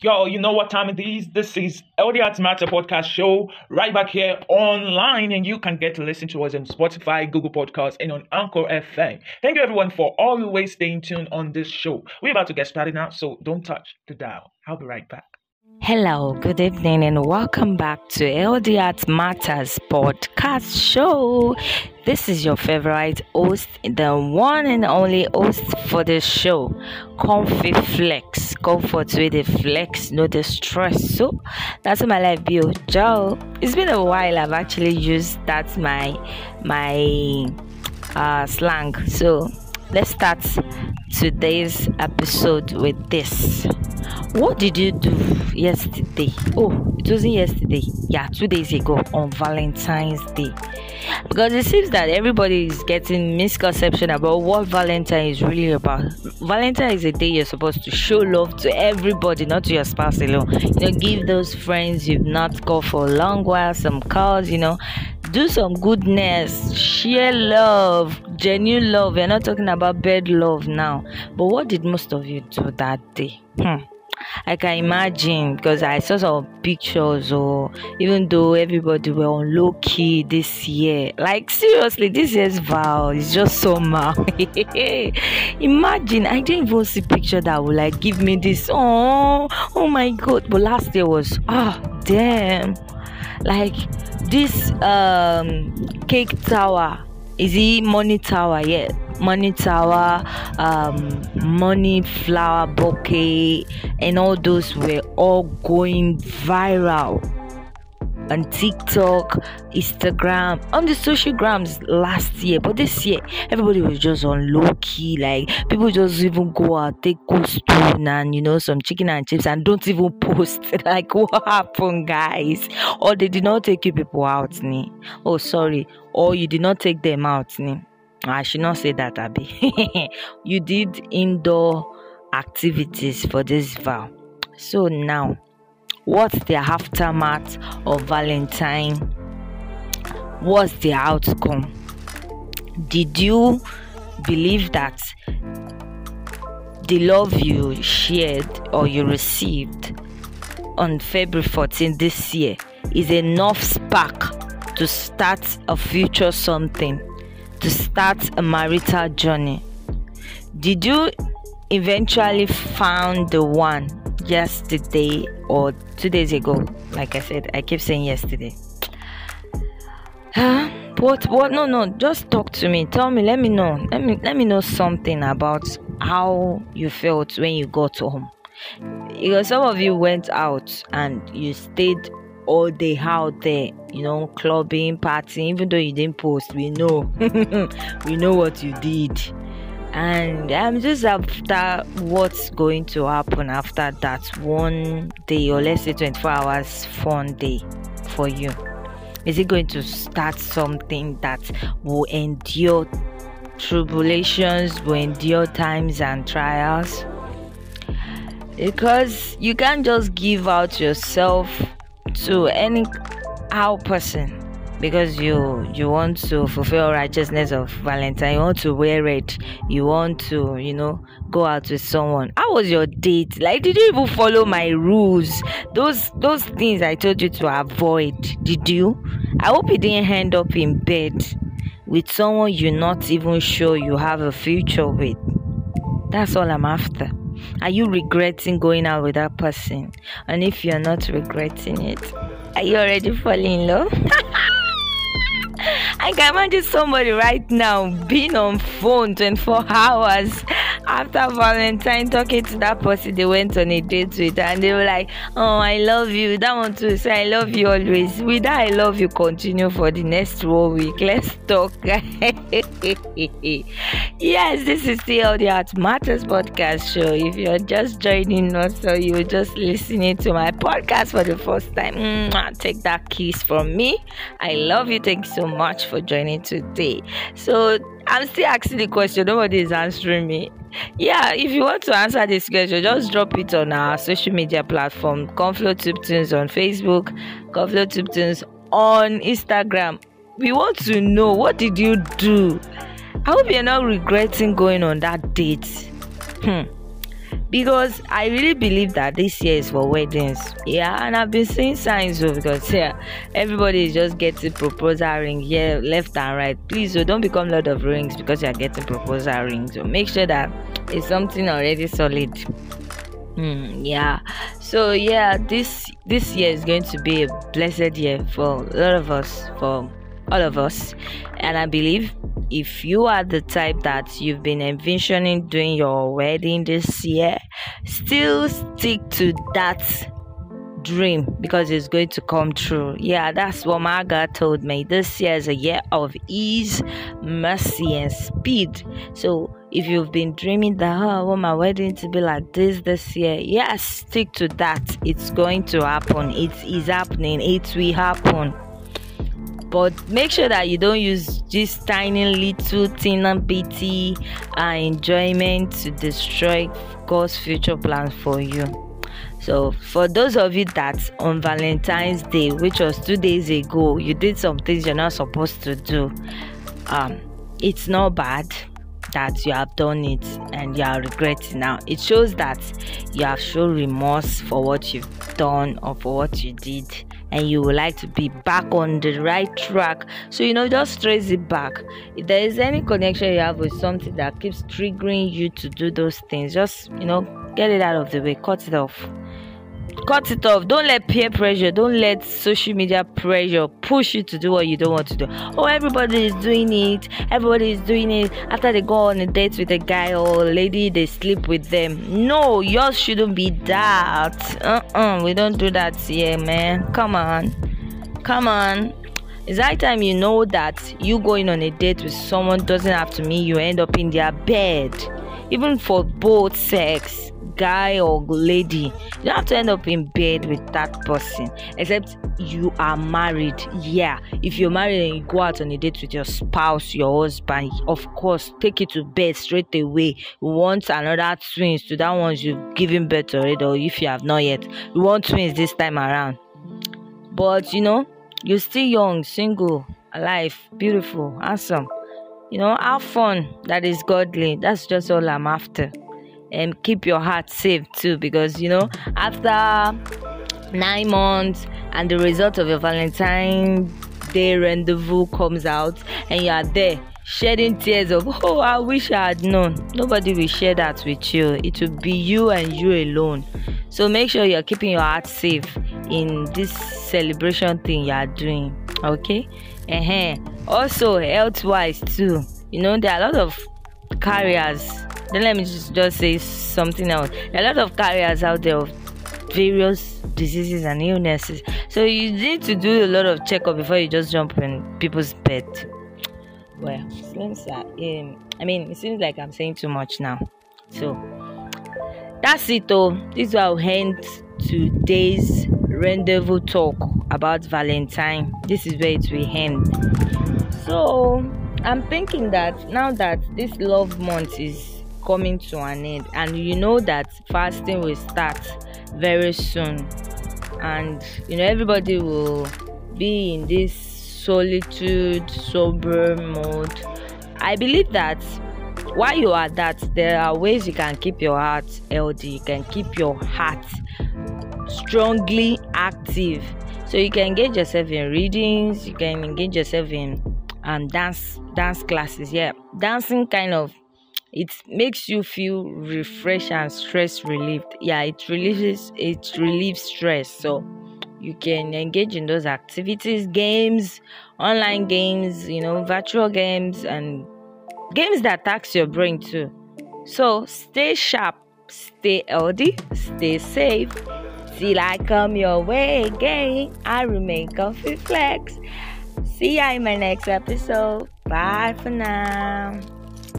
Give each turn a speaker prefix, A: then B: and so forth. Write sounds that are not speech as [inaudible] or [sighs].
A: Yo, you know what time it is? This is LD Arts Matter podcast show right back here online, and you can get to listen to us on Spotify, Google Podcasts, and on Anchor FM. Thank you everyone for always staying tuned on this show. We're about to get started now, so don't touch the dial. I'll be right back.
B: Hello, good evening, and welcome back to LD Arts Matters podcast show. This is your favorite host, the one and only host for the show, Comfy Flex. Comfort with the flex, no the stress. So that's my life be. Oh, Joe. It's been a while. I've actually used that my my uh, slang. So let's start today's episode with this. What did you do yesterday? Oh, it wasn't yesterday. Yeah, two days ago on Valentine's Day. Because it seems that everybody is getting misconception about what Valentine is really about. Valentine is a day you're supposed to show love to everybody, not to your spouse alone. You know, give those friends you've not called for a long while some cards, you know, do some goodness, share love, genuine love. We're not talking about bed love now. But what did most of you do that day? Hmm. I can imagine because I saw some pictures or even though everybody were on low key this year. Like seriously, this year's vow is just so mad. [laughs] imagine I didn't even see picture that would like give me this oh oh my god. But last year was oh, damn like this um cake tower is it money tower? Yeah money tower um money flower bouquet and all those were all going viral on TikTok, Instagram, on the social grams last year. But this year, everybody was just on low key. Like people just even go out, take spoon and you know some chicken and chips and don't even [laughs] post. like what happened, guys? Or they did not take you people out, ni? Oh, sorry. Or you did not take them out, ni? I should not say that, Abby. [laughs] you did indoor activities for this vow. So now what's the aftermath of Valentine? What's the outcome? Did you believe that the love you shared or you received on February 14 this year is enough spark to start a future something, to start a marital journey? Did you eventually found the one yesterday or two days ago. Like I said, I keep saying yesterday. [sighs] Huh? What? What? No, no. Just talk to me. Tell me. Let me know. Let me. Let me know something about how you felt when you got home. Because some of you went out and you stayed all day out there, you know, clubbing, partying. Even though you didn't post, we know. [laughs] we know what you did and I'm just after what's going to happen after that one day or let's say 24 hours fun day for you. Is it going to start something that will endure tribulations, will endure times and trials? Because you can't just give out yourself to any how person because you you want to fulfill righteousness of valentine you want to wear red you want to you know go out with someone. How was your date? Like did you even follow my rules? Those those things i told you to avoid. Did you? I hope you didn't end up in bed with someone you're not even sure you have a future with. That's all i'm after. Are you regretting going out with that person? And if you're not regretting it are you already falling in love [laughs] I can imagine somebody right now being on phone 24 hours after Valentine talking to that person they went on a date with her and they were like, Oh, I love you. That one too say I love you always. With that I love you continue for the next one week. Let's talk. [laughs] yes, this is still the Art Matters podcast show. If you're just joining us or you're just listening to my podcast for the first time, take that kiss from me. I love you. Thank you so much for joining today. So I'm still asking the question. Nobody is answering me. Yeah, if you want to answer this question, just drop it on our social media platform, Conflow Tunes on Facebook, Conflow Tunes on Instagram. We want to know what did you do? I hope you're not regretting going on that date. Hmm. Because I really believe that this year is for weddings. Yeah, and I've been seeing signs of because yeah, everybody is just getting proposal ring here, left and right. Please, so don't become Lord of Rings because you are getting proposal rings. So make sure that it's something already solid. Hmm, yeah. So yeah, this this year is going to be a blessed year for a lot of us, for all of us, and I believe if you are the type that you've been envisioning doing your wedding this year, still stick to that dream because it's going to come true. Yeah, that's what my God told me. This year is a year of ease, mercy, and speed. So if you've been dreaming that oh, I want my wedding to be like this this year, yes, stick to that. It's going to happen. It is happening. It will happen but make sure that you don't use this tiny little tiny bitty uh, enjoyment to destroy God's future plans for you. So, for those of you that on Valentine's Day, which was two days ago, you did some things you're not supposed to do, um, it's not bad that you have done it and you are regretting now. It shows that you have shown remorse for what you've done or for what you did and you would like to be back on the right track. So you know just trace it back. If there is any connection you have with something that keeps triggering you to do those things just you know get it out of the way. Cut it off cut it off. Don't let peer pressure don't let social media pressure push you to do what you don't want to do. Oh everybody is doing it. Everybody is doing it. After they go on a date with a guy or a lady they sleep with them. No yours shouldn't be that. Uh-uh we don't do that here man. Come on. Come on. It's high time you know that you going on a date with someone doesn't have to mean you end up in their bed even for both sex guy or lady you don't have to end up in bed with that person except you are married. Yeah if you're married and you go out on a date with your spouse your husband of course take it to bed straight away. You want another twins to that ones you've given birth already or if you have not yet. You want twins this time around. But you know you're still young single alive beautiful handsome. You know have fun. That is godly. That's just all i'm after and keep your heart safe too because you know after nine months and the result of your valentine day rendezvous comes out and you are there shedding tears of oh i wish i had known. Nobody will share that with you. It will be you and you alone. So make sure you're keeping your heart safe in this celebration thing you are doing okay? Uh-huh. also health wise too. You know there are a lot of carriers then let me just, just say something else. a lot of carriers out there of various diseases and illnesses. So you need to do a lot of checkup before you just jump in people's bed. Well, seems that um, I mean it seems like I'm saying too much now. So that's it though. This will end today's rendezvous talk about Valentine. This is where it will end. So I'm thinking that now that this love month is coming to an end and you know that fasting will start very soon and you know everybody will be in this solitude sober mode i believe that while you are that there are ways you can keep your heart healthy you can keep your heart strongly active. So you can engage yourself in readings you can engage yourself in um dance dance classes yeah. Dancing kind of it makes you feel refreshed and stress relieved. Yeah it relieves it relieves stress. So you can engage in those activities games online games you know virtual games and games that tax your brain too. So stay sharp stay healthy stay safe. Till i come your way again i remain comfy flex see ya in my next episode. Bye for now